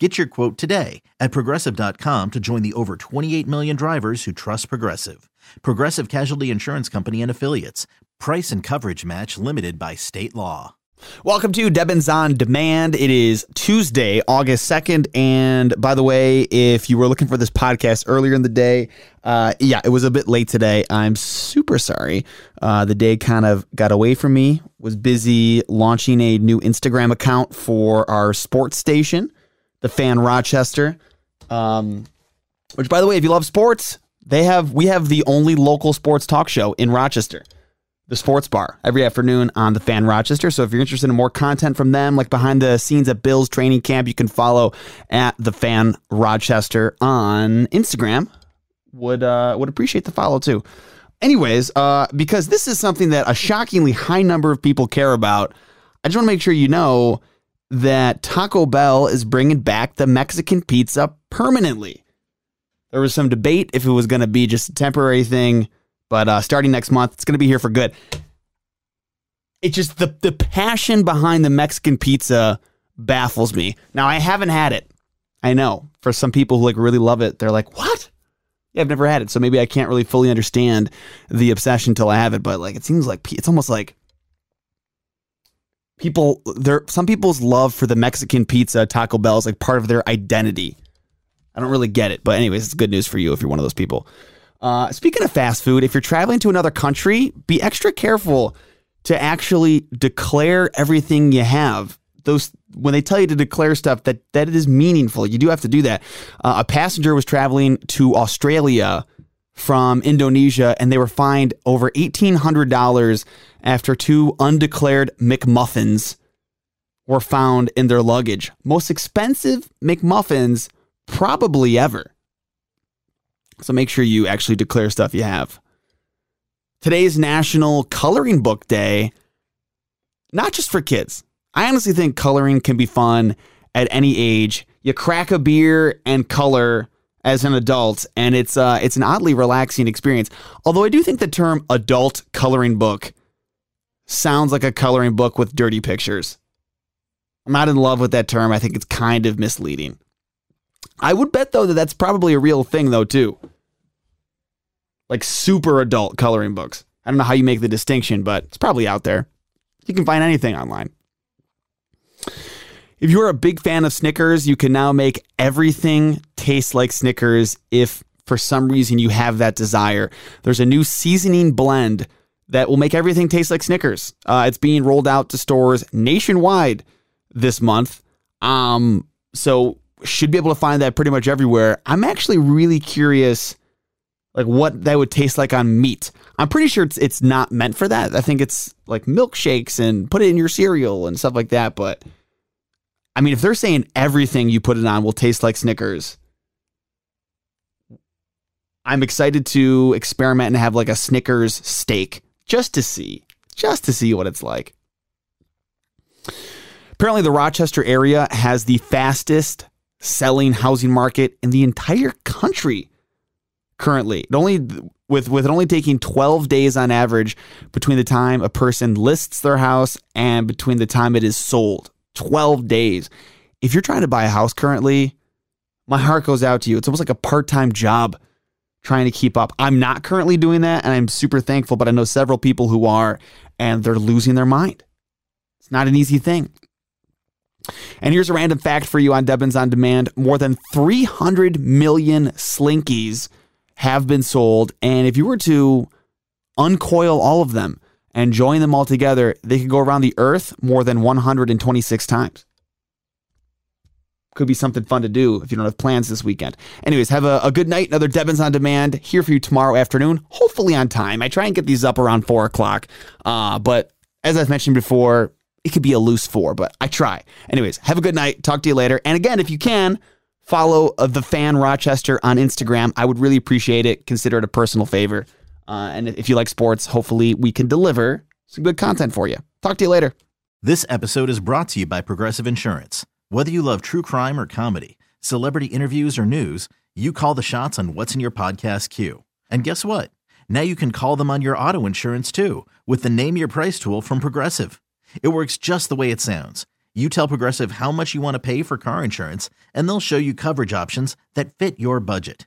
Get your quote today at progressive.com to join the over 28 million drivers who trust Progressive. Progressive Casualty Insurance Company and Affiliates. Price and coverage match limited by state law. Welcome to Debbins on Demand. It is Tuesday, August 2nd. And by the way, if you were looking for this podcast earlier in the day, uh, yeah, it was a bit late today. I'm super sorry. Uh, the day kind of got away from me, was busy launching a new Instagram account for our sports station, the Fan Rochester. Um, which, by the way, if you love sports, they have we have the only local sports talk show in Rochester the sports bar every afternoon on the fan rochester. So if you're interested in more content from them like behind the scenes at Bills' training camp you can follow at the fan rochester on instagram. Would uh would appreciate the follow too. Anyways uh because this is something that a shockingly high number of people care about i just want to make sure you know that taco bell is bringing back the mexican pizza permanently there was some debate if it was going to be just a temporary thing but uh, starting next month, it's going to be here for good. It's just the the passion behind the Mexican pizza baffles me. Now I haven't had it. I know for some people who like really love it, they're like, "What? Yeah, I've never had it." So maybe I can't really fully understand the obsession until I have it. But like, it seems like it's almost like people there. Some people's love for the Mexican pizza, Taco Bell, is like part of their identity. I don't really get it, but anyways, it's good news for you if you're one of those people. Uh, speaking of fast food, if you're traveling to another country, be extra careful to actually declare everything you have. Those when they tell you to declare stuff that that it is meaningful, you do have to do that. Uh, a passenger was traveling to Australia from Indonesia, and they were fined over eighteen hundred dollars after two undeclared McMuffins were found in their luggage. Most expensive McMuffins probably ever. So make sure you actually declare stuff you have. Today's National Coloring Book Day, not just for kids. I honestly think coloring can be fun at any age. You crack a beer and color as an adult, and it's uh, it's an oddly relaxing experience. Although I do think the term adult coloring book sounds like a coloring book with dirty pictures. I'm not in love with that term. I think it's kind of misleading. I would bet though that that's probably a real thing though too. Like super adult coloring books. I don't know how you make the distinction, but it's probably out there. You can find anything online. If you're a big fan of Snickers, you can now make everything taste like Snickers if for some reason you have that desire. There's a new seasoning blend that will make everything taste like Snickers. Uh, it's being rolled out to stores nationwide this month. Um, so should be able to find that pretty much everywhere. I'm actually really curious like what that would taste like on meat. I'm pretty sure it's it's not meant for that. I think it's like milkshakes and put it in your cereal and stuff like that, but I mean if they're saying everything you put it on will taste like Snickers, I'm excited to experiment and have like a Snickers steak just to see, just to see what it's like. Apparently the Rochester area has the fastest selling housing market in the entire country currently. It only with with it only taking 12 days on average between the time a person lists their house and between the time it is sold. 12 days. If you're trying to buy a house currently, my heart goes out to you. It's almost like a part-time job trying to keep up. I'm not currently doing that and I'm super thankful, but I know several people who are and they're losing their mind. It's not an easy thing. And here's a random fact for you on Debbins on Demand. More than 300 million slinkies have been sold. And if you were to uncoil all of them and join them all together, they could go around the earth more than 126 times. Could be something fun to do if you don't have plans this weekend. Anyways, have a, a good night. Another Debbins on Demand here for you tomorrow afternoon, hopefully on time. I try and get these up around four o'clock. Uh, but as I've mentioned before, it could be a loose four, but I try. Anyways, have a good night. Talk to you later. And again, if you can, follow uh, the fan Rochester on Instagram. I would really appreciate it. Consider it a personal favor. Uh, and if you like sports, hopefully we can deliver some good content for you. Talk to you later. This episode is brought to you by Progressive Insurance. Whether you love true crime or comedy, celebrity interviews or news, you call the shots on what's in your podcast queue. And guess what? Now you can call them on your auto insurance too with the Name Your Price tool from Progressive. It works just the way it sounds. You tell Progressive how much you want to pay for car insurance, and they'll show you coverage options that fit your budget.